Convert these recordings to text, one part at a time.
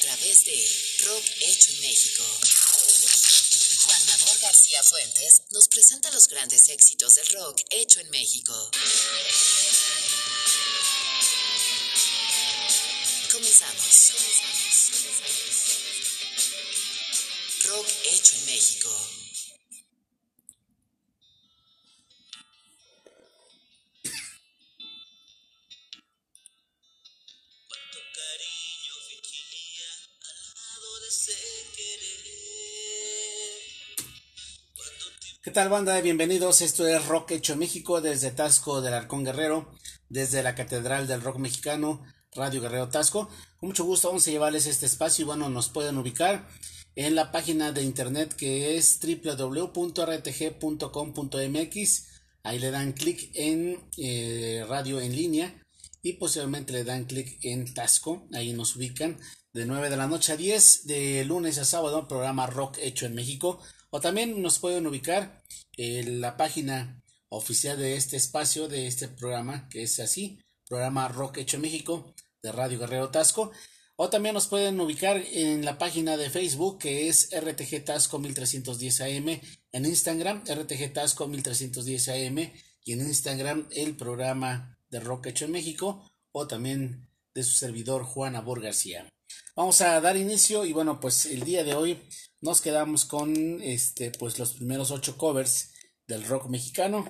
través de Rock Hecho en México. Juan Nabor García Fuentes nos presenta los grandes éxitos del rock hecho en México. Comenzamos. Rock hecho en México. Tal banda? Bienvenidos, esto es Rock Hecho México desde Tasco del Arcón Guerrero, desde la Catedral del Rock Mexicano, Radio Guerrero Tasco. Con mucho gusto vamos a llevarles este espacio y bueno, nos pueden ubicar en la página de internet que es www.rtg.com.mx. Ahí le dan clic en eh, radio en línea y posteriormente le dan clic en Tasco. Ahí nos ubican de 9 de la noche a 10 de lunes a sábado, programa Rock Hecho en México. O también nos pueden ubicar en la página oficial de este espacio, de este programa, que es así, programa Rock Hecho México de Radio Guerrero Tasco. O también nos pueden ubicar en la página de Facebook que es RTG Tasco 1310 AM, en Instagram RTG Tasco 1310 AM y en Instagram el programa de Rock Hecho en México o también de su servidor Juan Abor García. Vamos a dar inicio y bueno, pues el día de hoy nos quedamos con este pues los primeros ocho covers del rock mexicano.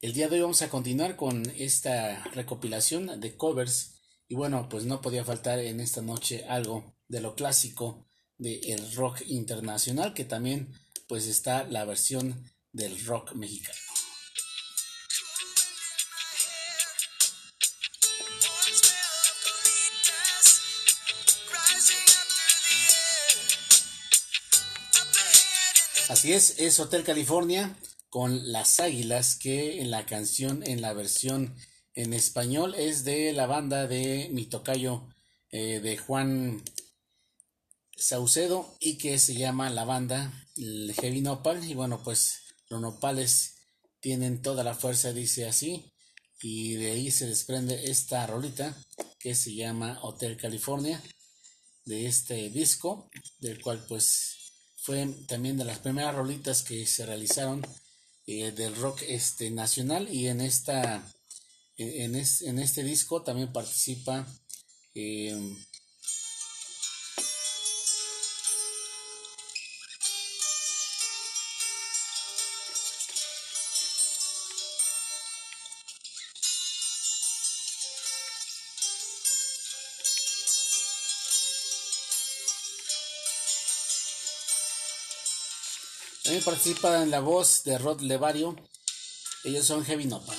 El día de hoy vamos a continuar con esta recopilación de covers y bueno, pues no podía faltar en esta noche algo de lo clásico del rock internacional, que también pues está la versión del rock mexicano. Así es, es Hotel California con las águilas que en la canción, en la versión en español es de la banda de mi tocayo eh, de Juan Saucedo y que se llama la banda Heavy Nopal. Y bueno pues los nopales tienen toda la fuerza dice así y de ahí se desprende esta rolita que se llama Hotel California de este disco del cual pues fue también de las primeras rolitas que se realizaron eh, del rock este nacional y en esta en, en este disco también participa eh, También participa en la voz de Rod Levario. Ellos son Heavy Nopal.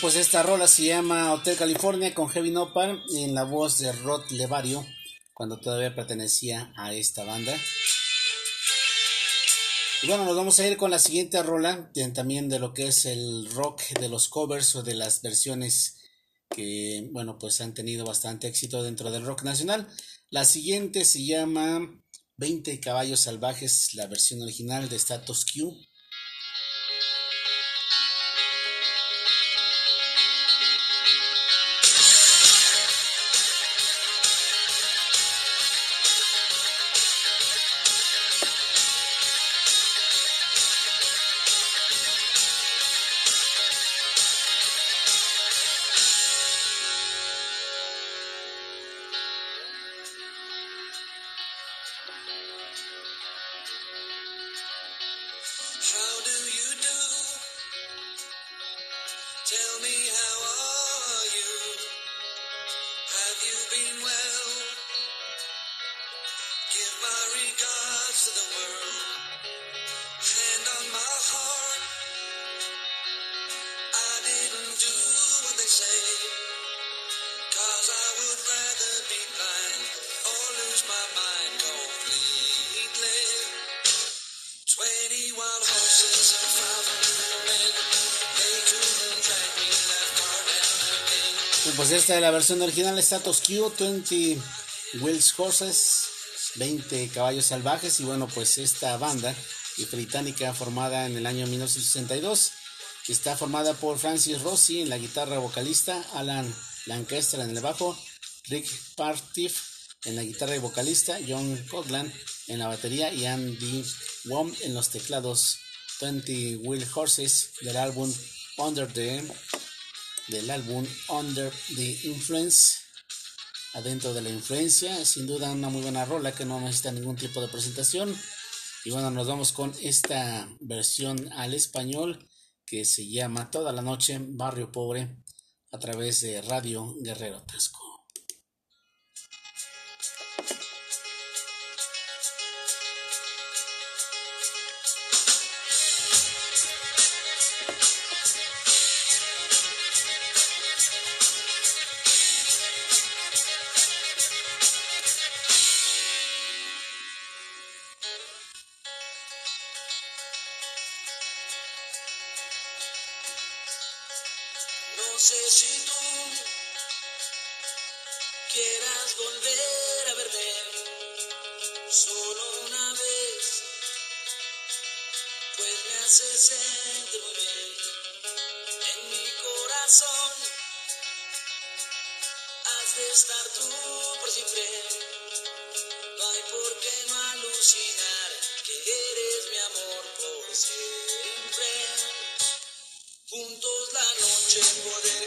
Pues esta rola se llama Hotel California con Heavy Nopal en la voz de Rod Levario, cuando todavía pertenecía a esta banda. Y bueno, nos vamos a ir con la siguiente rola, también de lo que es el rock de los covers o de las versiones que, bueno, pues han tenido bastante éxito dentro del rock nacional. La siguiente se llama 20 caballos salvajes, la versión original de Status Quo. Pues esta es la versión original Status Quo 20 Wheels Horses, 20 caballos salvajes y bueno, pues esta banda británica formada en el año 1962 está formada por Francis Rossi en la guitarra vocalista, Alan Lancaster en el bajo, Rick Partiff en la guitarra y vocalista, John Coglan en la batería y Andy Wong en los teclados. 20 Wheel Horses del álbum Under the del álbum Under the Influence. Adentro de la influencia, sin duda una muy buena rola que no necesita ningún tipo de presentación. Y bueno, nos vamos con esta versión al español que se llama Toda la Noche Barrio Pobre a través de Radio Guerrero Tasco. watching whatever.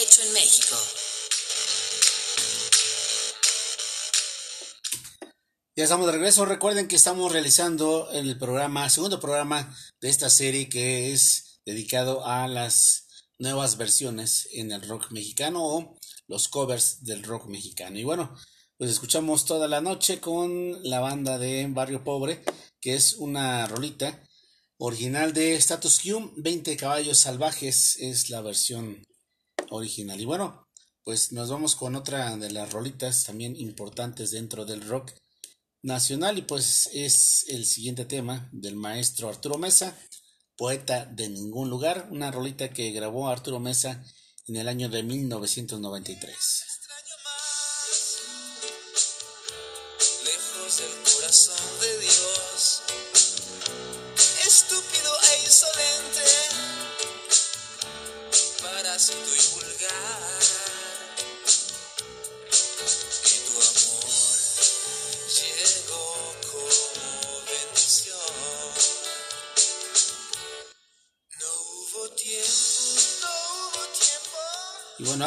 Hecho en México. Ya estamos de regreso. Recuerden que estamos realizando el programa, segundo programa de esta serie que es dedicado a las nuevas versiones en el rock mexicano o los covers del rock mexicano. Y bueno, pues escuchamos toda la noche con la banda de Barrio Pobre, que es una rolita original de Status Q, 20 caballos salvajes es la versión original. Y bueno, pues nos vamos con otra de las rolitas también importantes dentro del rock nacional y pues es el siguiente tema del maestro Arturo Mesa, poeta de ningún lugar, una rolita que grabó Arturo Mesa en el año de 1993.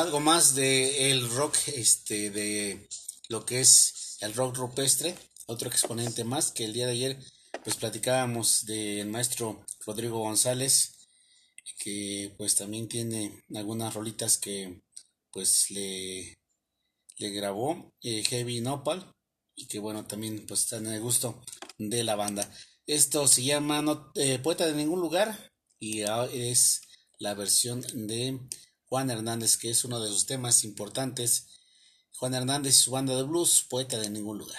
Algo más de el rock, este, de lo que es el rock rupestre, otro exponente más que el día de ayer, pues platicábamos del maestro Rodrigo González, que pues también tiene algunas rolitas que pues le, le grabó eh, Heavy Nopal y que bueno también pues están en el gusto de la banda. Esto se llama no, eh, Poeta de ningún lugar y es la versión de Juan Hernández que es uno de sus temas importantes. Juan Hernández y su banda de blues, Poeta de ningún lugar.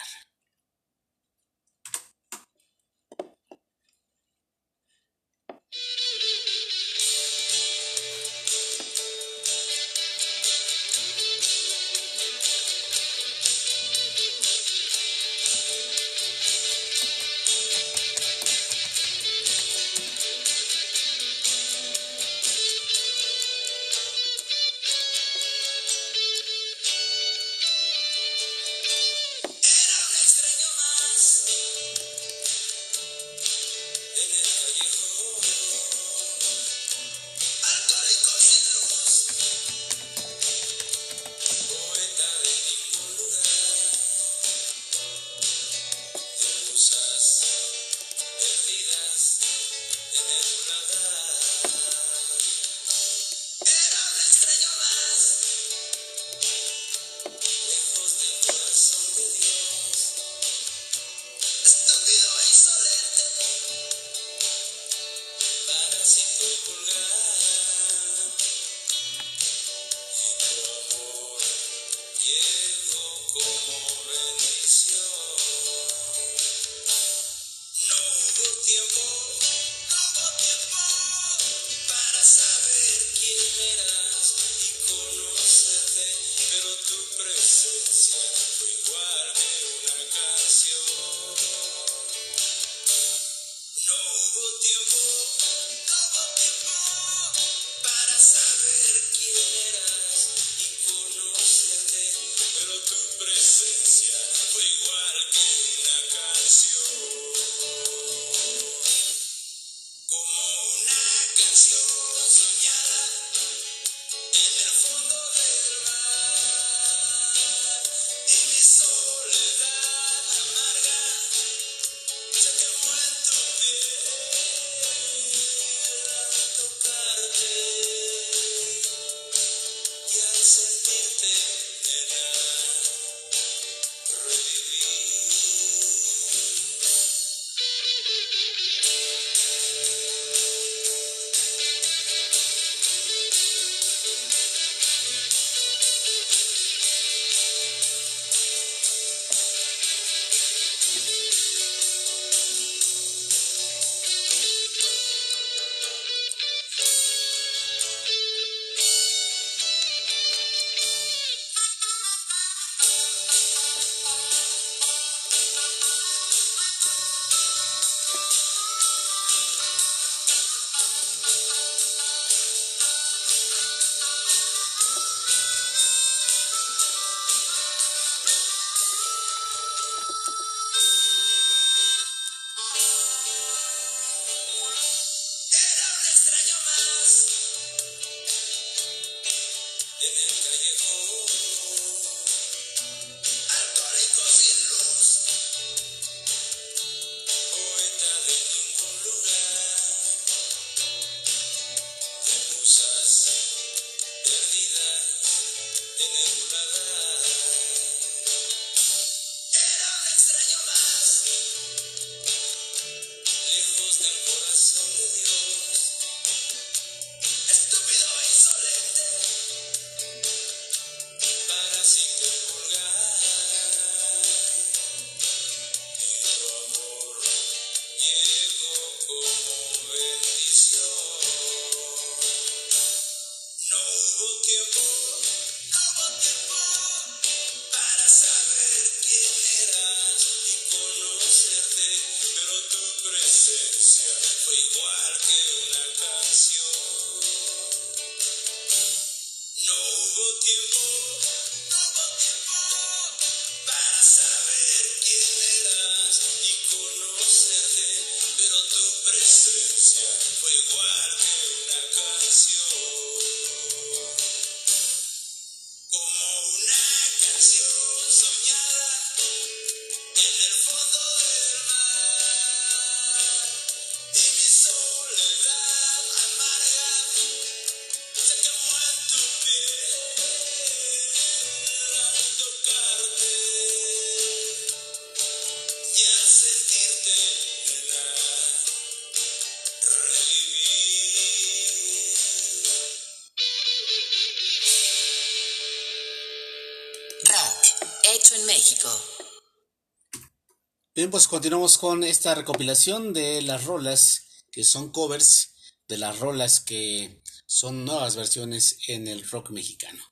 Pues continuamos con esta recopilación de las rolas que son covers de las rolas que son nuevas versiones en el rock mexicano.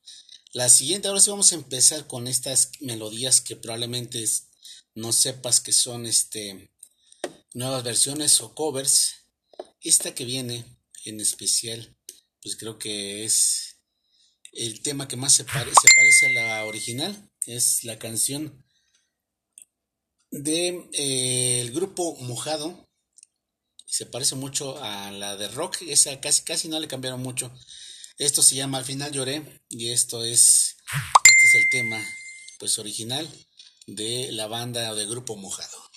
La siguiente, ahora sí vamos a empezar con estas melodías que probablemente no sepas que son este nuevas versiones o covers. Esta que viene en especial, pues creo que es el tema que más se parece a la original. Es la canción de eh, grupo Mojado. Se parece mucho a la de rock. Esa casi casi no le cambiaron mucho. Esto se llama Al final lloré y esto es este es el tema pues original de la banda o del grupo Mojado.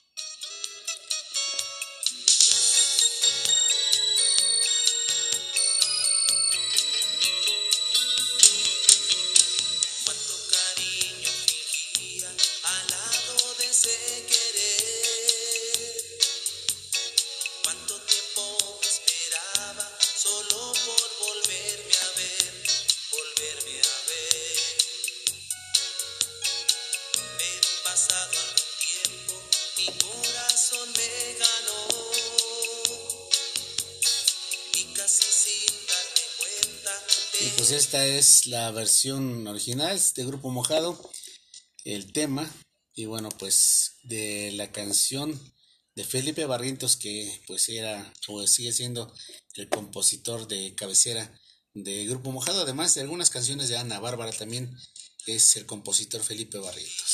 Esta es la versión original de Grupo Mojado, el tema, y bueno, pues de la canción de Felipe Barrientos, que pues era o sigue siendo el compositor de cabecera de Grupo Mojado, además de algunas canciones de Ana Bárbara también es el compositor Felipe Barrientos.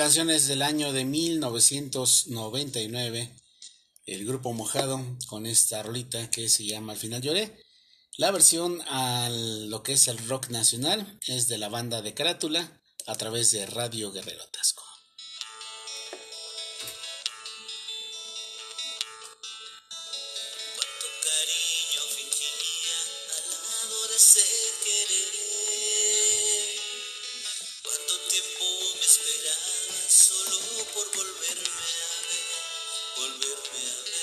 Canción es del año de 1999. El grupo Mojado con esta rolita que se llama Al final lloré. La versión a lo que es el rock nacional es de la banda de Carátula a través de Radio Guerrero Tasco. Volverme a ver, volverme a ver.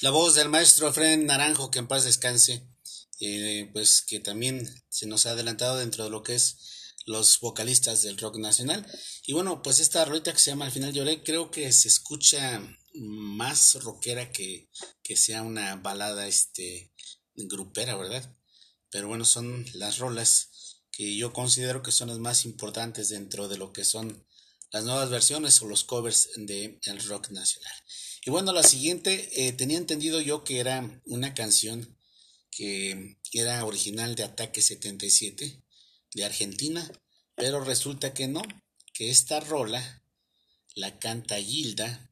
La voz del maestro Fred Naranjo, que en paz descanse, eh, pues que también se nos ha adelantado dentro de lo que es los vocalistas del rock nacional. Y bueno, pues esta rolita que se llama Al final lloré, creo que se escucha más rockera que, que sea una balada este grupera, ¿verdad? Pero bueno, son las rolas que yo considero que son las más importantes dentro de lo que son las nuevas versiones o los covers de el rock nacional. Y bueno, la siguiente, eh, tenía entendido yo que era una canción que era original de Ataque 77 de Argentina, pero resulta que no, que esta rola la canta Gilda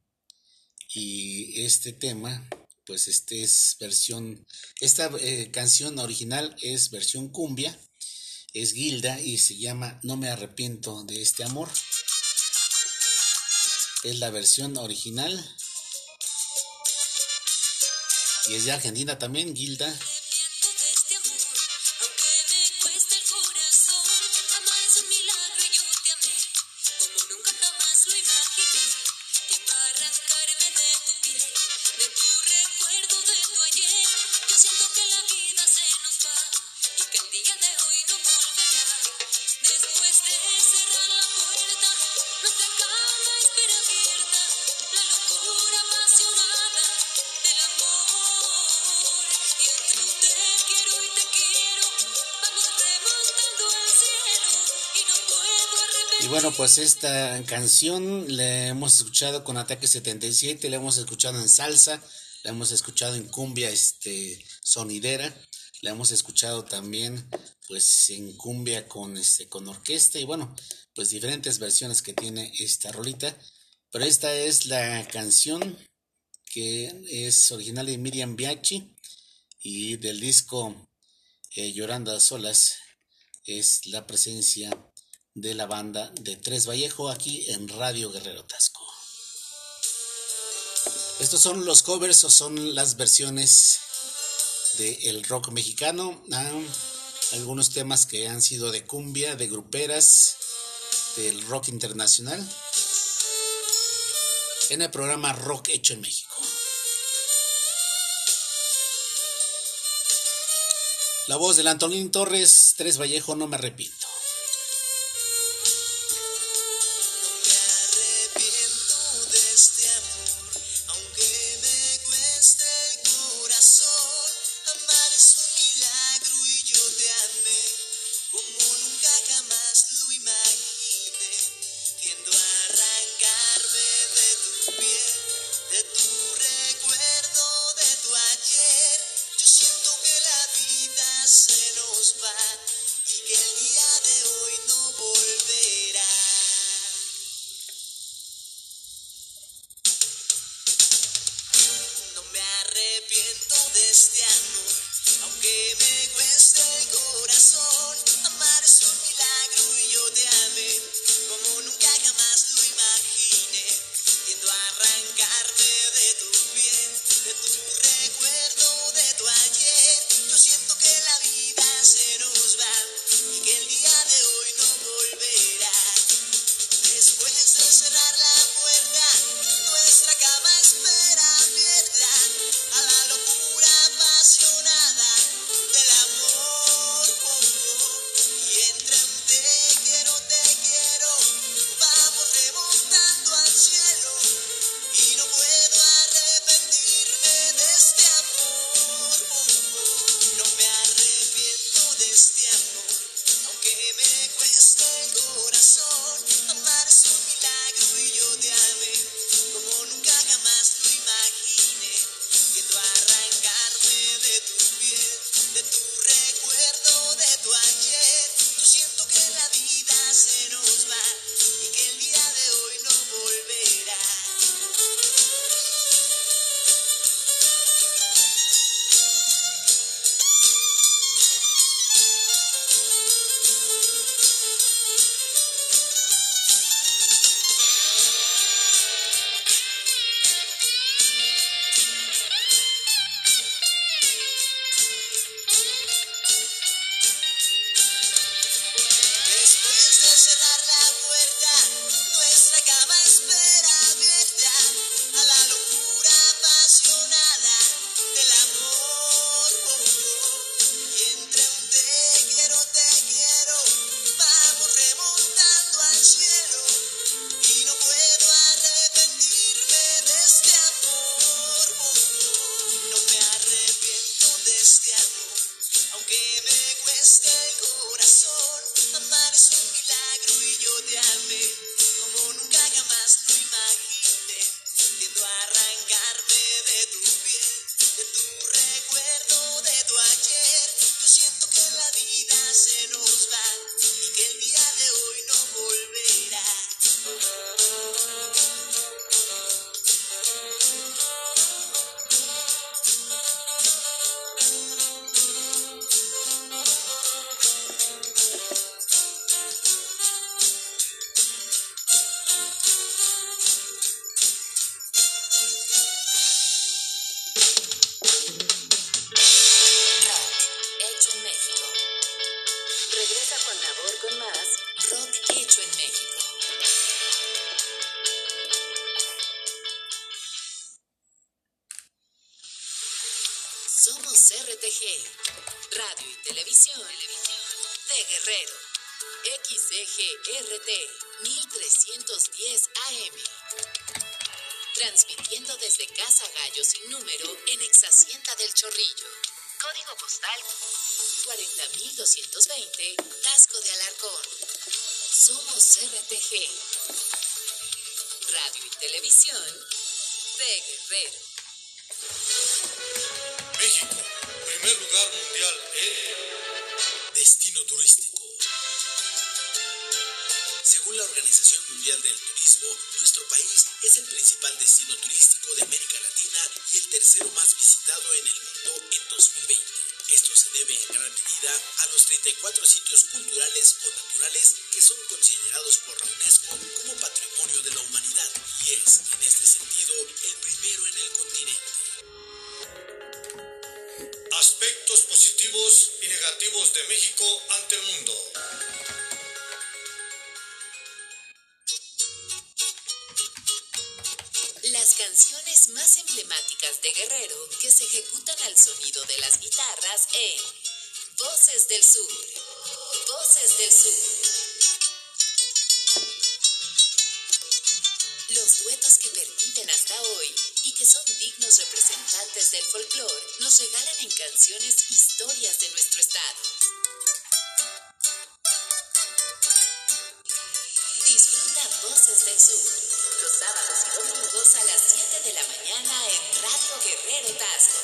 y este tema, pues este es versión, esta eh, canción original es versión cumbia, es Gilda y se llama No me arrepiento de este amor. Es la versión original y es de Argentina también, Gilda. Y bueno, pues esta canción la hemos escuchado con Ataque 77, la hemos escuchado en salsa, la hemos escuchado en cumbia este sonidera, la hemos escuchado también pues en cumbia con este con orquesta y bueno, pues diferentes versiones que tiene esta rolita, pero esta es la canción que es original de Miriam Biachi y del disco eh, Llorando a solas es la presencia de la banda de Tres Vallejo aquí en Radio Guerrero Tasco. Estos son los covers o son las versiones del rock mexicano. Ah, algunos temas que han sido de cumbia, de gruperas, del rock internacional. En el programa Rock Hecho en México. La voz del Antonín Torres, Tres Vallejo, no me arrepiento. Sitios culturales o naturales que son considerados por la UNESCO como patrimonio de la humanidad y es, en este sentido, el primero en el continente. Aspectos positivos y negativos de México ante el mundo. Las canciones más emblemáticas de Guerrero que se ejecutan al sonido de las guitarras en Voces del Sur. Voces del Sur. Los duetos que perviven hasta hoy y que son dignos representantes del folclore nos regalan en canciones historias de nuestro estado. Disfruta Voces del Sur los sábados y domingos a las 7 de la mañana en Radio Guerrero Tasco.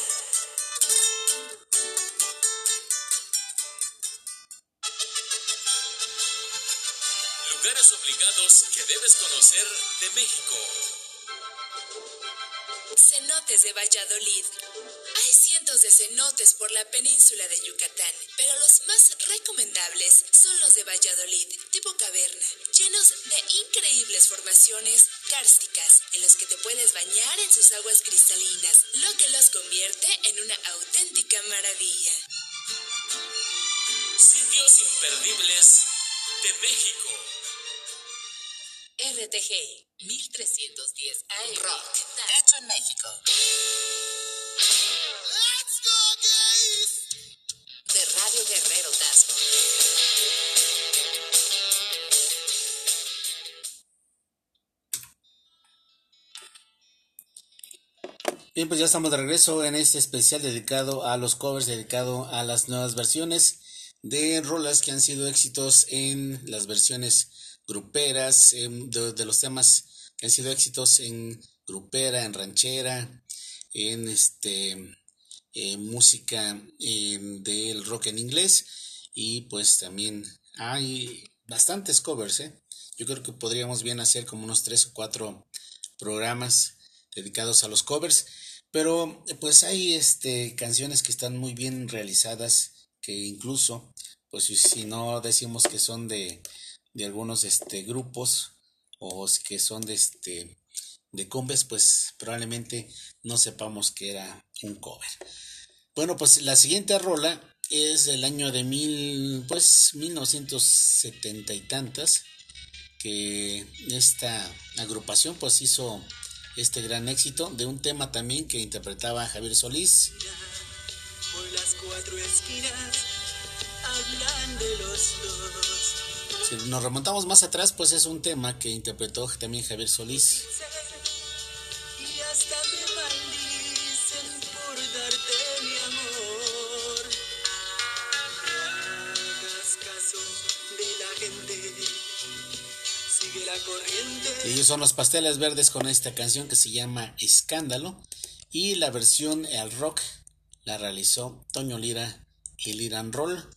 Que debes conocer de México. Cenotes de Valladolid. Hay cientos de cenotes por la península de Yucatán, pero los más recomendables son los de Valladolid, tipo caverna, llenos de increíbles formaciones kársticas, en los que te puedes bañar en sus aguas cristalinas, lo que los convierte en una auténtica maravilla. Sitios imperdibles de México. RTG 1310 AM. Rock. Hecho en México. De Radio Guerrero Tasco. Bien, pues ya estamos de regreso en este especial dedicado a los covers, dedicado a las nuevas versiones de rolas que han sido éxitos en las versiones gruperas, em, de, los temas que han sido éxitos en grupera, en ranchera, en este música del rock en inglés y pues también hay bastantes covers, ¿eh? Yo creo que podríamos bien hacer como unos tres o cuatro programas dedicados a los covers, pero pues hay este canciones que están muy bien realizadas que incluso pues si no decimos que son de, de algunos este grupos o que son de este de combes pues probablemente no sepamos que era un cover. Bueno, pues la siguiente rola es del año de mil pues 1970 y tantas que esta agrupación pues hizo este gran éxito de un tema también que interpretaba Javier Solís. Por las cuatro esquinas hablan de los dos. Si nos remontamos más atrás, pues es un tema que interpretó también Javier Solís. Y. Ellos son los pasteles verdes con esta canción que se llama Escándalo. Y la versión al rock la realizó Toño Lira y Liran Roll.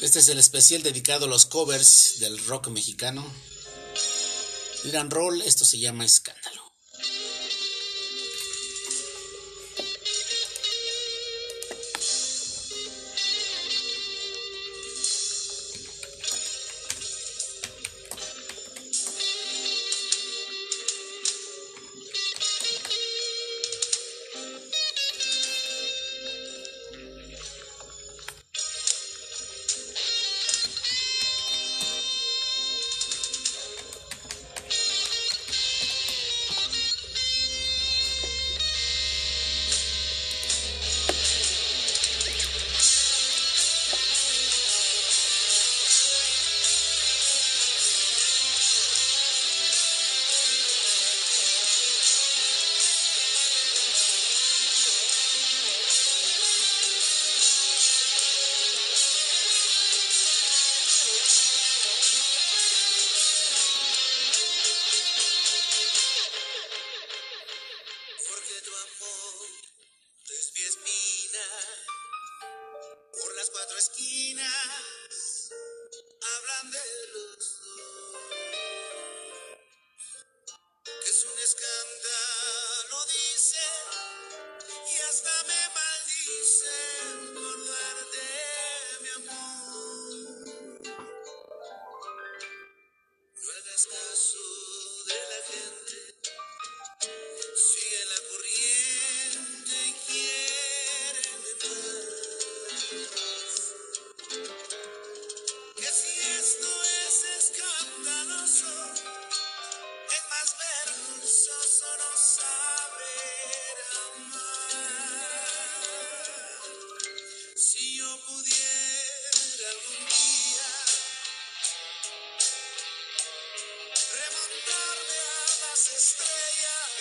Este es el especial dedicado a los covers del rock mexicano. Liran Roll, esto se llama Escándalo. Las estrellas,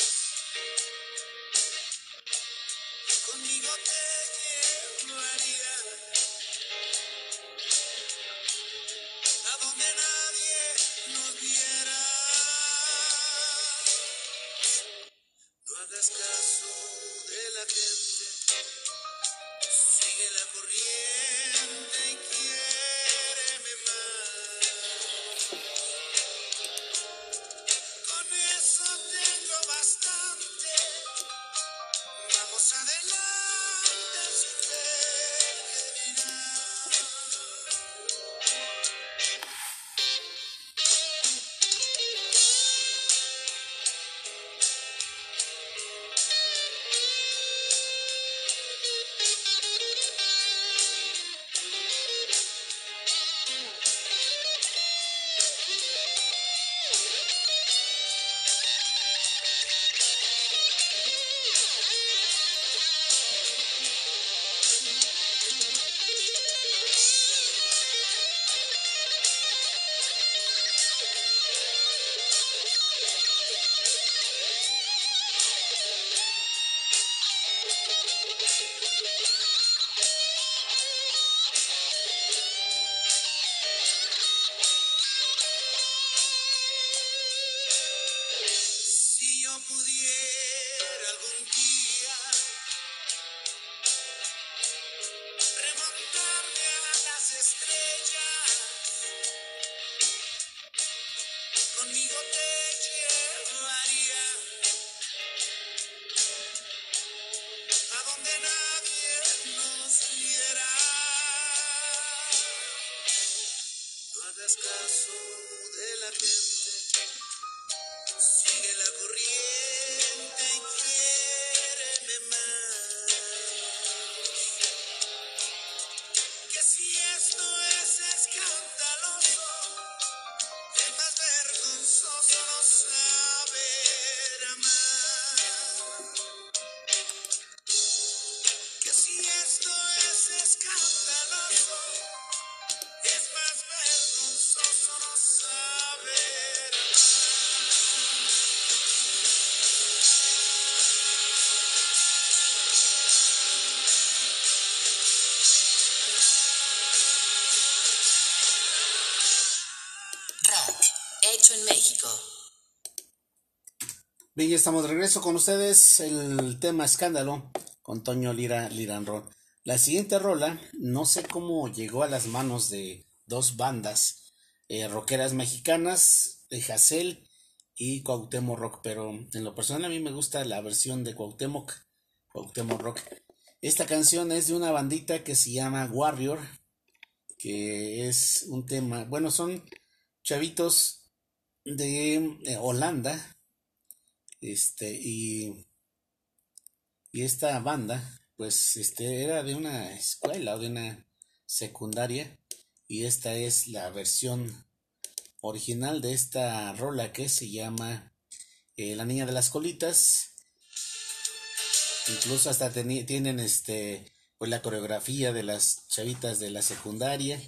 Caso de la gente. Bien, ya estamos de regreso con ustedes. El tema escándalo con Toño Lira Liranro. La siguiente rola, no sé cómo llegó a las manos de dos bandas eh, rockeras mexicanas, de Hassel y Cuauhtémoc Rock, pero en lo personal a mí me gusta la versión de Cuauhtémoc, Cuauhtémoc Rock. Esta canción es de una bandita que se llama Warrior, que es un tema, bueno, son chavitos de eh, Holanda, este, y, y esta banda, pues, este, era de una escuela o de una secundaria, y esta es la versión original de esta rola que se llama eh, La Niña de las Colitas. Incluso hasta tienen este, pues la coreografía de las chavitas de la secundaria.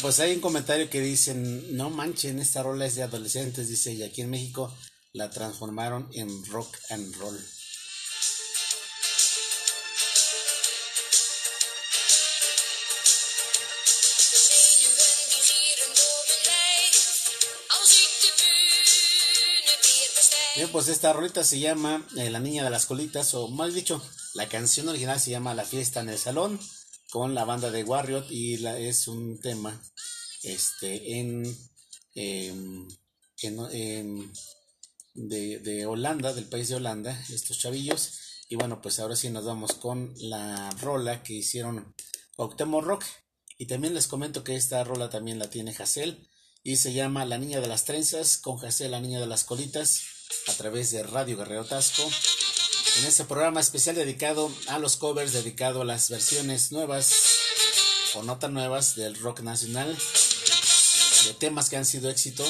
Pues hay un comentario que dicen, no manchen, esta rola es de adolescentes, dice, y aquí en México la transformaron en rock and roll. Bien, pues esta rolita se llama eh, La Niña de las Colitas, o más dicho, la canción original se llama La Fiesta en el Salón, con la banda de Warrior, y la, es un tema este, en, em, en- em, de, de Holanda, del país de Holanda, estos chavillos. Y bueno, pues ahora sí nos vamos con la rola que hicieron Octemo Rock. Y también les comento que esta rola también la tiene Hassel y se llama La Niña de las Trenzas con Hassel, la Niña de las Colitas, a través de Radio Guerrero Tasco. En este programa especial dedicado a los covers, dedicado a las versiones nuevas o no tan nuevas del rock nacional, de temas que han sido éxito.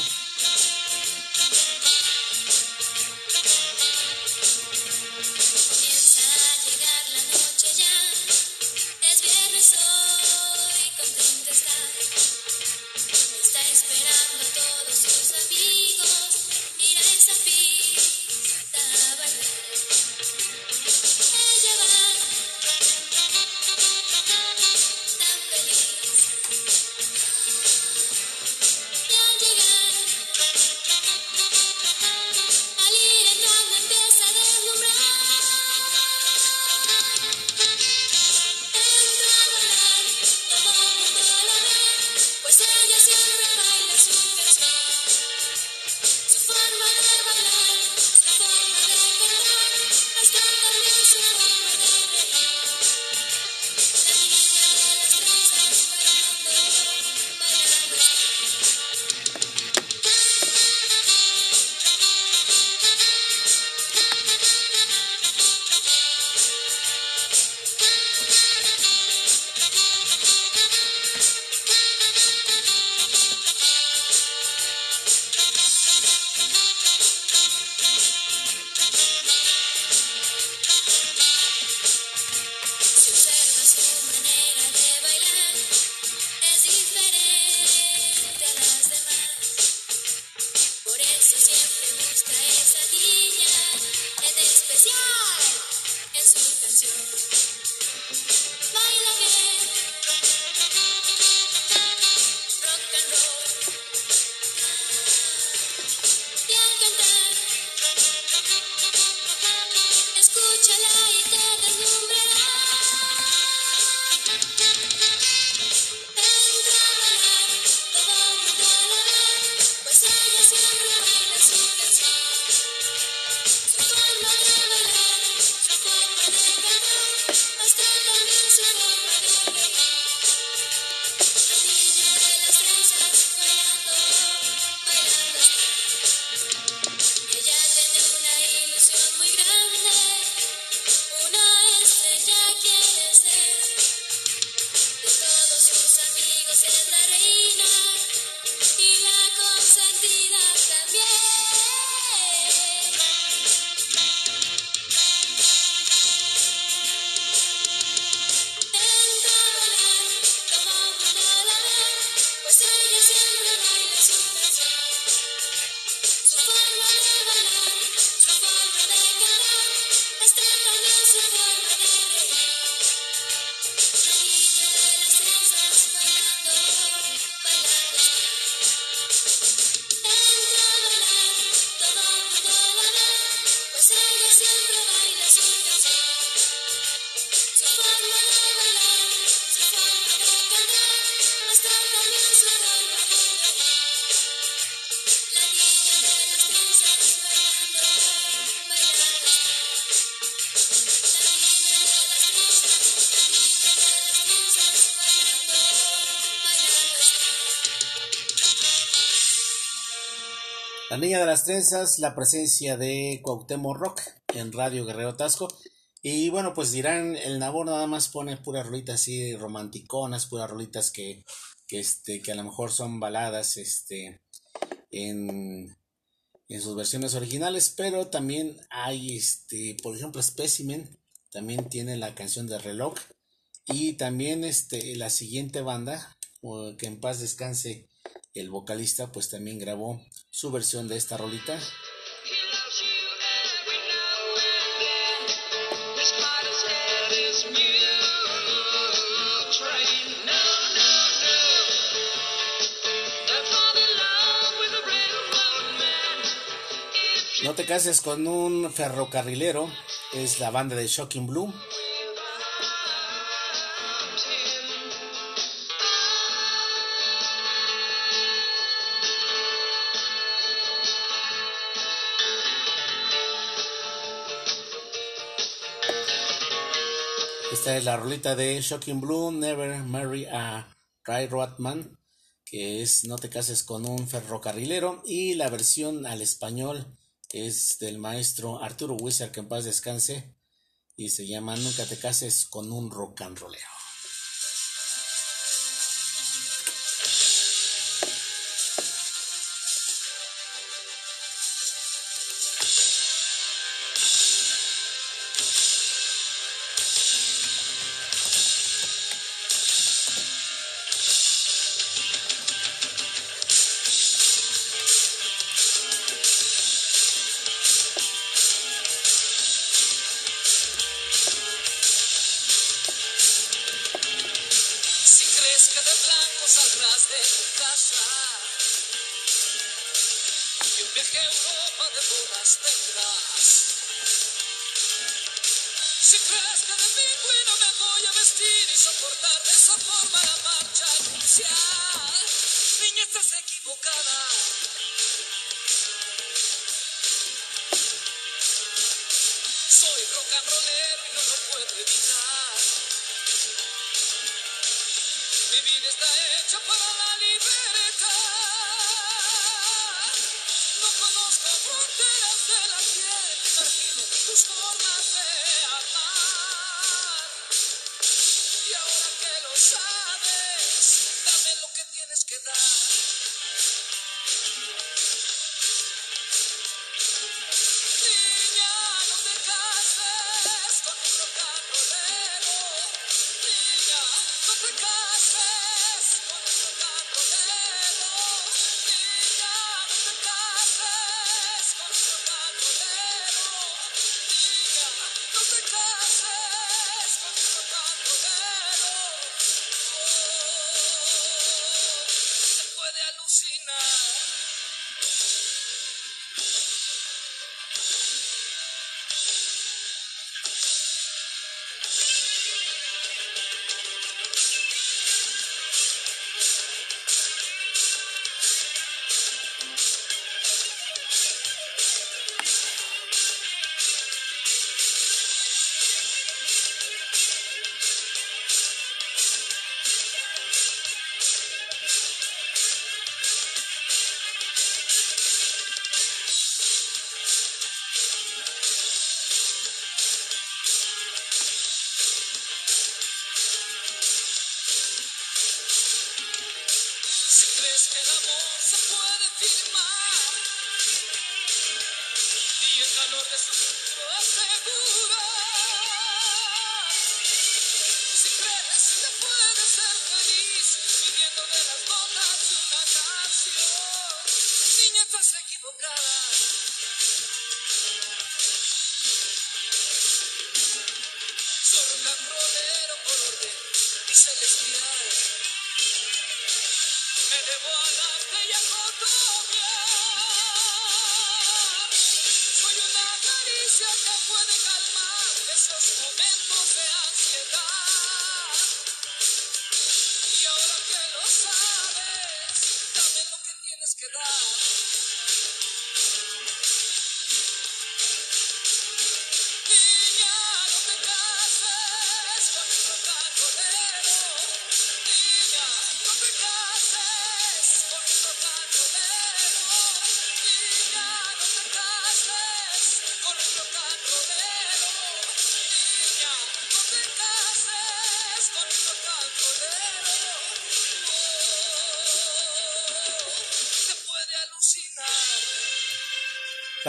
Liga de las Trenzas, la presencia de Cuauhtémoc Rock en Radio Guerrero Tasco. Y bueno, pues dirán, el Nabor nada más pone puras rolitas así romanticonas, puras rolitas que, que, este, que a lo mejor son baladas este, en, en sus versiones originales, pero también hay, este, por ejemplo, Specimen, también tiene la canción de reloj. Y también este, la siguiente banda, que en paz descanse el vocalista, pues también grabó su versión de esta rolita. No te cases con un ferrocarrilero es la banda de Shocking Blue. Es la rolita de Shocking Blue, Never Marry a Railroadman, que es No te cases con un ferrocarrilero. Y la versión al español es del maestro Arturo Wizard, que en paz descanse, y se llama Nunca te cases con un rock and. y un viaje a Europa de bodas tendrás. Si crees que de mí voy, no me voy a vestir y soportar de esa forma la marcha nupcial, niña estás equivocada. Soy rock and rollero y no lo puedo evitar. Mi vida está hecha para la libertad.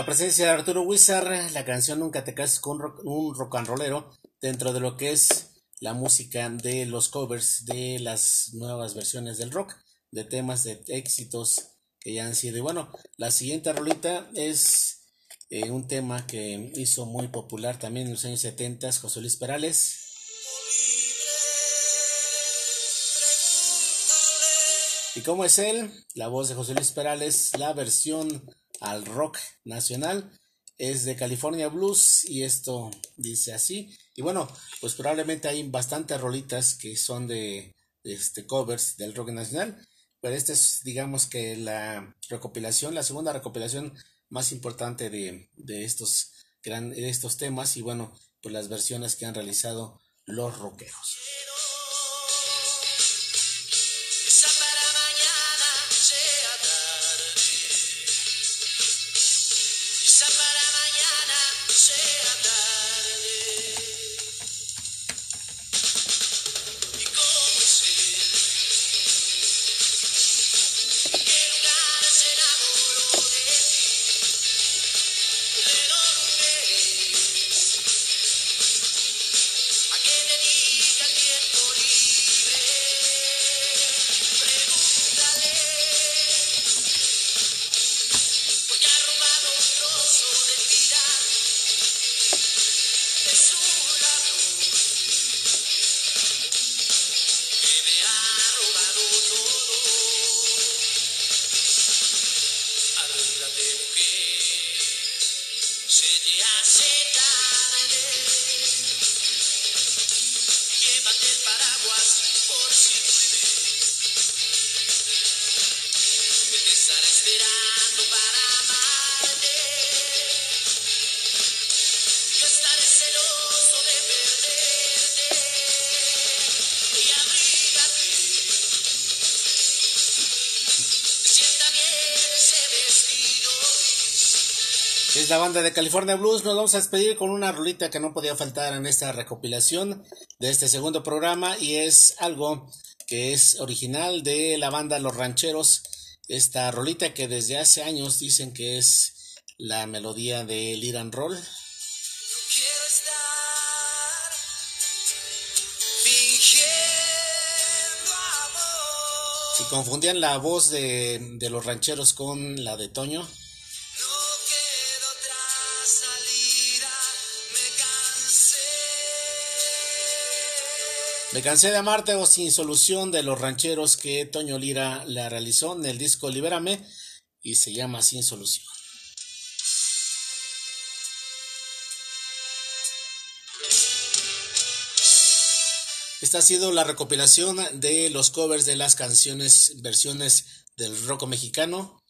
La presencia de Arturo Wizard, la canción Nunca te cases con un rock and rollero, dentro de lo que es la música de los covers de las nuevas versiones del rock, de temas de éxitos que ya han sido. Y bueno, la siguiente rolita es eh, un tema que hizo muy popular también en los años 70 José Luis Perales. ¿Y cómo es él? La voz de José Luis Perales, la versión al rock nacional es de California Blues y esto dice así. Y bueno, pues probablemente hay bastantes rolitas que son de, este covers del rock nacional, pero esta es digamos que la recopilación, la segunda recopilación más importante de, de estos gran, de estos temas y bueno, pues las versiones que han realizado los rockeros. La banda de California Blues. Nos vamos a despedir con una rolita que no podía faltar en esta recopilación de este segundo programa y es algo que es original de la banda Los Rancheros. Esta rolita que desde hace años dicen que es la melodía del Iran Roll. Si confundían la voz de, de los rancheros con la de Toño, Me cansé de amarte o sin solución de los rancheros que Toño Lira la realizó en el disco Libérame y se llama Sin solución. Esta ha sido la recopilación de los covers de las canciones, versiones del rock mexicano.